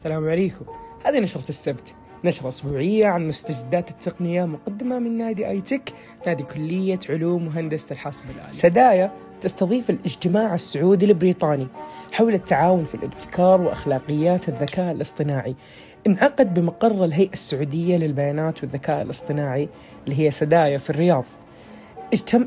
السلام عليكم. هذه نشرة السبت. نشرة أسبوعية عن مستجدات التقنية مقدمة من نادي آي تك نادي كلية علوم وهندسة الحاسب الآلي. سدايا تستضيف الاجتماع السعودي البريطاني حول التعاون في الابتكار وأخلاقيات الذكاء الاصطناعي. انعقد بمقر الهيئة السعودية للبيانات والذكاء الاصطناعي اللي هي سدايا في الرياض.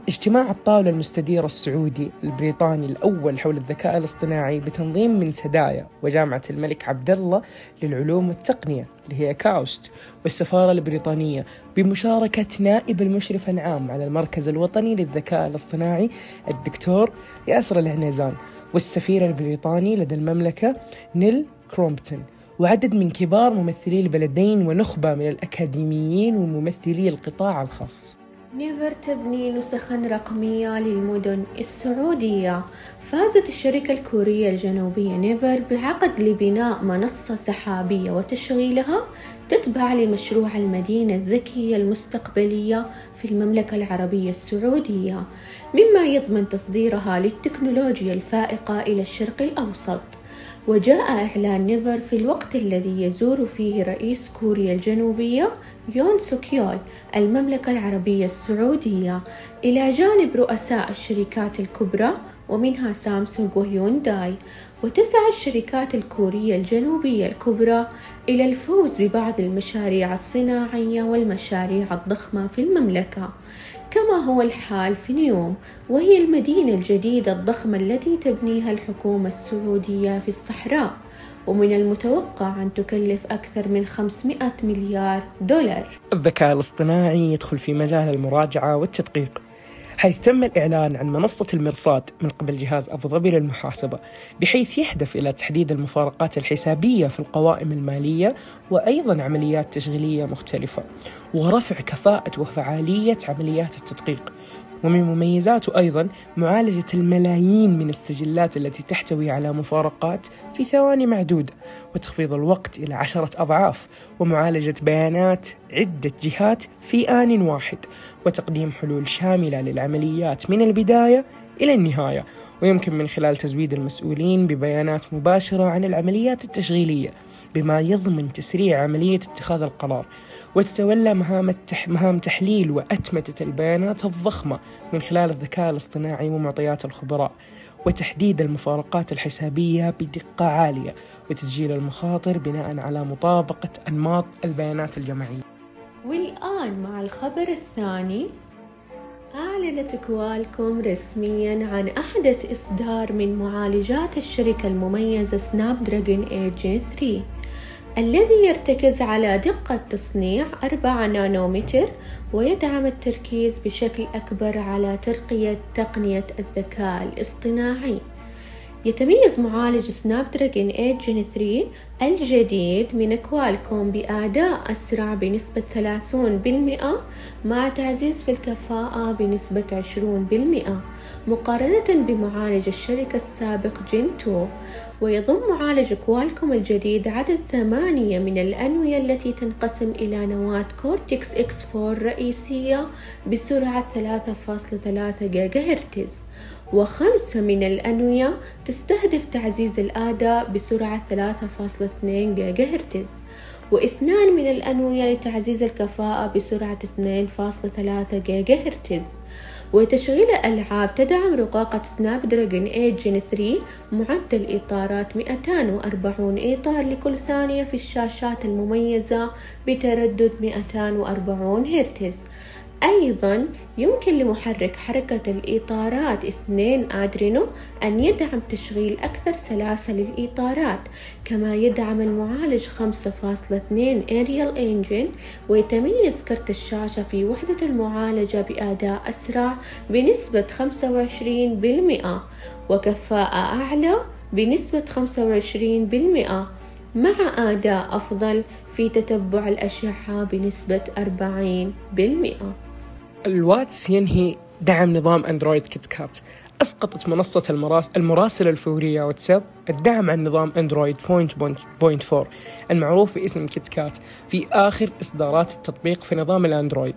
اجتماع الطاولة المستديرة السعودي البريطاني الأول حول الذكاء الاصطناعي بتنظيم من سدايا وجامعة الملك عبد الله للعلوم والتقنية اللي هي كاوست والسفارة البريطانية بمشاركة نائب المشرف العام على المركز الوطني للذكاء الاصطناعي الدكتور ياسر العنيزان والسفير البريطاني لدى المملكة نيل كرومبتون. وعدد من كبار ممثلي البلدين ونخبة من الأكاديميين وممثلي القطاع الخاص. نيفر تبني نسخا رقمية للمدن السعودية فازت الشركة الكورية الجنوبية نيفر بعقد لبناء منصة سحابية وتشغيلها تتبع لمشروع المدينة الذكية المستقبلية في المملكة العربية السعودية مما يضمن تصديرها للتكنولوجيا الفائقة إلى الشرق الأوسط. وجاء إعلان نيفر في الوقت الذي يزور فيه رئيس كوريا الجنوبية يون سوكيول المملكة العربية السعودية. إلى جانب رؤساء الشركات الكبرى ومنها سامسونج وهيونداي. وتسعى الشركات الكورية الجنوبية الكبرى إلى الفوز ببعض المشاريع الصناعية والمشاريع الضخمة في المملكة. كما هو الحال في نيوم وهي المدينة الجديدة الضخمة التي تبنيها الحكومة السعودية في الصحراء ومن المتوقع أن تكلف أكثر من 500 مليار دولار. الذكاء الاصطناعي يدخل في مجال المراجعة والتدقيق. حيث تم الإعلان عن منصة المرصاد من قبل جهاز أبو ظبي للمحاسبة بحيث يهدف إلى تحديد المفارقات الحسابية في القوائم المالية وأيضا عمليات تشغيلية مختلفة ورفع كفاءة وفعالية عمليات التدقيق. ومن مميزاته أيضا معالجة الملايين من السجلات التي تحتوي على مفارقات في ثواني معدودة وتخفيض الوقت إلى عشرة أضعاف ومعالجة بيانات عدة جهات في آن واحد وتقديم حلول شاملة للعمليات من البداية إلى النهاية. ويمكن من خلال تزويد المسؤولين ببيانات مباشرة عن العمليات التشغيلية. بما يضمن تسريع عملية اتخاذ القرار وتتولى مهام, التح... مهام تحليل وأتمتة البيانات الضخمة من خلال الذكاء الاصطناعي ومعطيات الخبراء وتحديد المفارقات الحسابية بدقة عالية وتسجيل المخاطر بناء على مطابقة أنماط البيانات الجماعية. والآن مع الخبر الثاني أعلنت Qualcomm رسميا عن أحدث إصدار من معالجات الشركة المميزة Snapdragon 8 Gen 3 الذي يرتكز على دقة تصنيع 4 نانومتر ويدعم التركيز بشكل أكبر على ترقية تقنية الذكاء الاصطناعي. يتميز معالج Snapdragon 8 Gen 3 الجديد من Qualcomm بأداء أسرع بنسبة 30% مع تعزيز في الكفاءة بنسبة 20% مقارنة بمعالج الشركة السابق 2 ويضم معالج Qualcomm الجديد عدد ثمانية من الأنوية التي تنقسم إلى نواة Cortex X4 رئيسية بسرعة 3.3 جيجا هرتز وخمسة من الأنوية تستهدف تعزيز الأداء بسرعة 3.2 جيجا هرتز واثنان من الأنوية لتعزيز الكفاءة بسرعة 2.3 جيجا هرتز وتشغيل الألعاب تدعم رقاقة Snapdragon 8 Gen 3 معدل إطارات 240 إطار لكل ثانية في الشاشات المميزة بتردد 240 هرتز. أيضا يمكن لمحرك حركة الإطارات اثنين أدرينو أن يدعم تشغيل أكثر سلاسة للإطارات كما يدعم المعالج 5.2 Arial Engine ويتميز كرت الشاشة في وحدة المعالجة بأداء أسرع بنسبة 25% وكفاءة أعلى بنسبة 25% مع أداء أفضل في تتبع الأشعة بنسبة 40%. الواتس ينهي دعم نظام أندرويد كيت كات. أسقطت منصة المراس المراسلة الفورية واتساب الدعم عن نظام أندرويد 4.4 المعروف باسم كيت كات في آخر إصدارات التطبيق في نظام الأندرويد.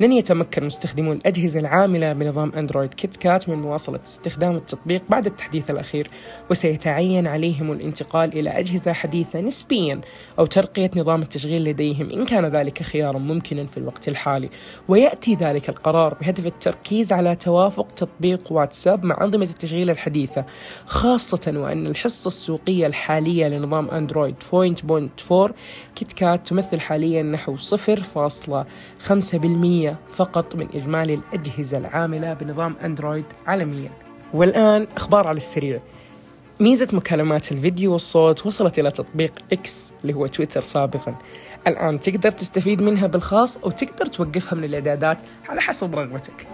لن يتمكن مستخدمو الأجهزة العاملة بنظام أندرويد كيت كات من مواصلة استخدام التطبيق بعد التحديث الأخير وسيتعين عليهم الانتقال إلى أجهزة حديثة نسبيا أو ترقية نظام التشغيل لديهم إن كان ذلك خيارا ممكنا في الوقت الحالي. ويأتي ذلك القرار بهدف التركيز على توافق تطبيق واتساب مع أنظمة التشغيل الحديثة خاصة وأن الحصة السوقية الحالية لنظام أندرويد 4.4 كيت كات تمثل حاليا نحو 0.5% فقط من إجمالي الأجهزة العاملة بنظام أندرويد عالميا. والآن أخبار على السريع. ميزة مكالمات الفيديو والصوت وصلت إلى تطبيق إكس اللي هو تويتر سابقا. الآن تقدر تستفيد منها بالخاص أو تقدر توقفها من الإعدادات على حسب رغبتك.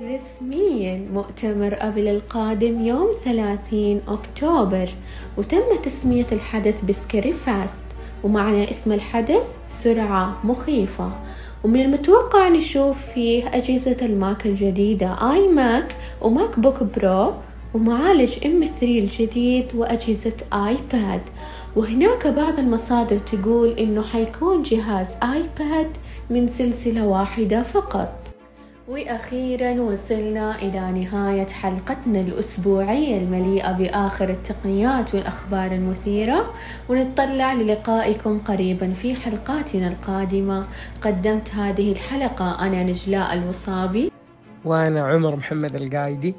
رسميا مؤتمر أبل القادم يوم 30 أكتوبر وتم تسمية الحدث ب Scary Fast ومعنى اسم الحدث سرعة مخيفة. ومن المتوقع نشوف فيه أجهزة الماك الجديدة آي ماك وماك بوك برو ومعالج M3 الجديد وأجهزة آيباد وهناك بعض المصادر تقول إنه حيكون جهاز آيباد من سلسلة واحدة فقط. وأخيرا وصلنا إلى نهاية حلقتنا الأسبوعية المليئة بآخر التقنيات والأخبار المثيرة ونتطلع للقائكم قريبا في حلقاتنا القادمة. قدمت هذه الحلقة أنا نجلاء الوصابي. وأنا عمر محمد القايدي.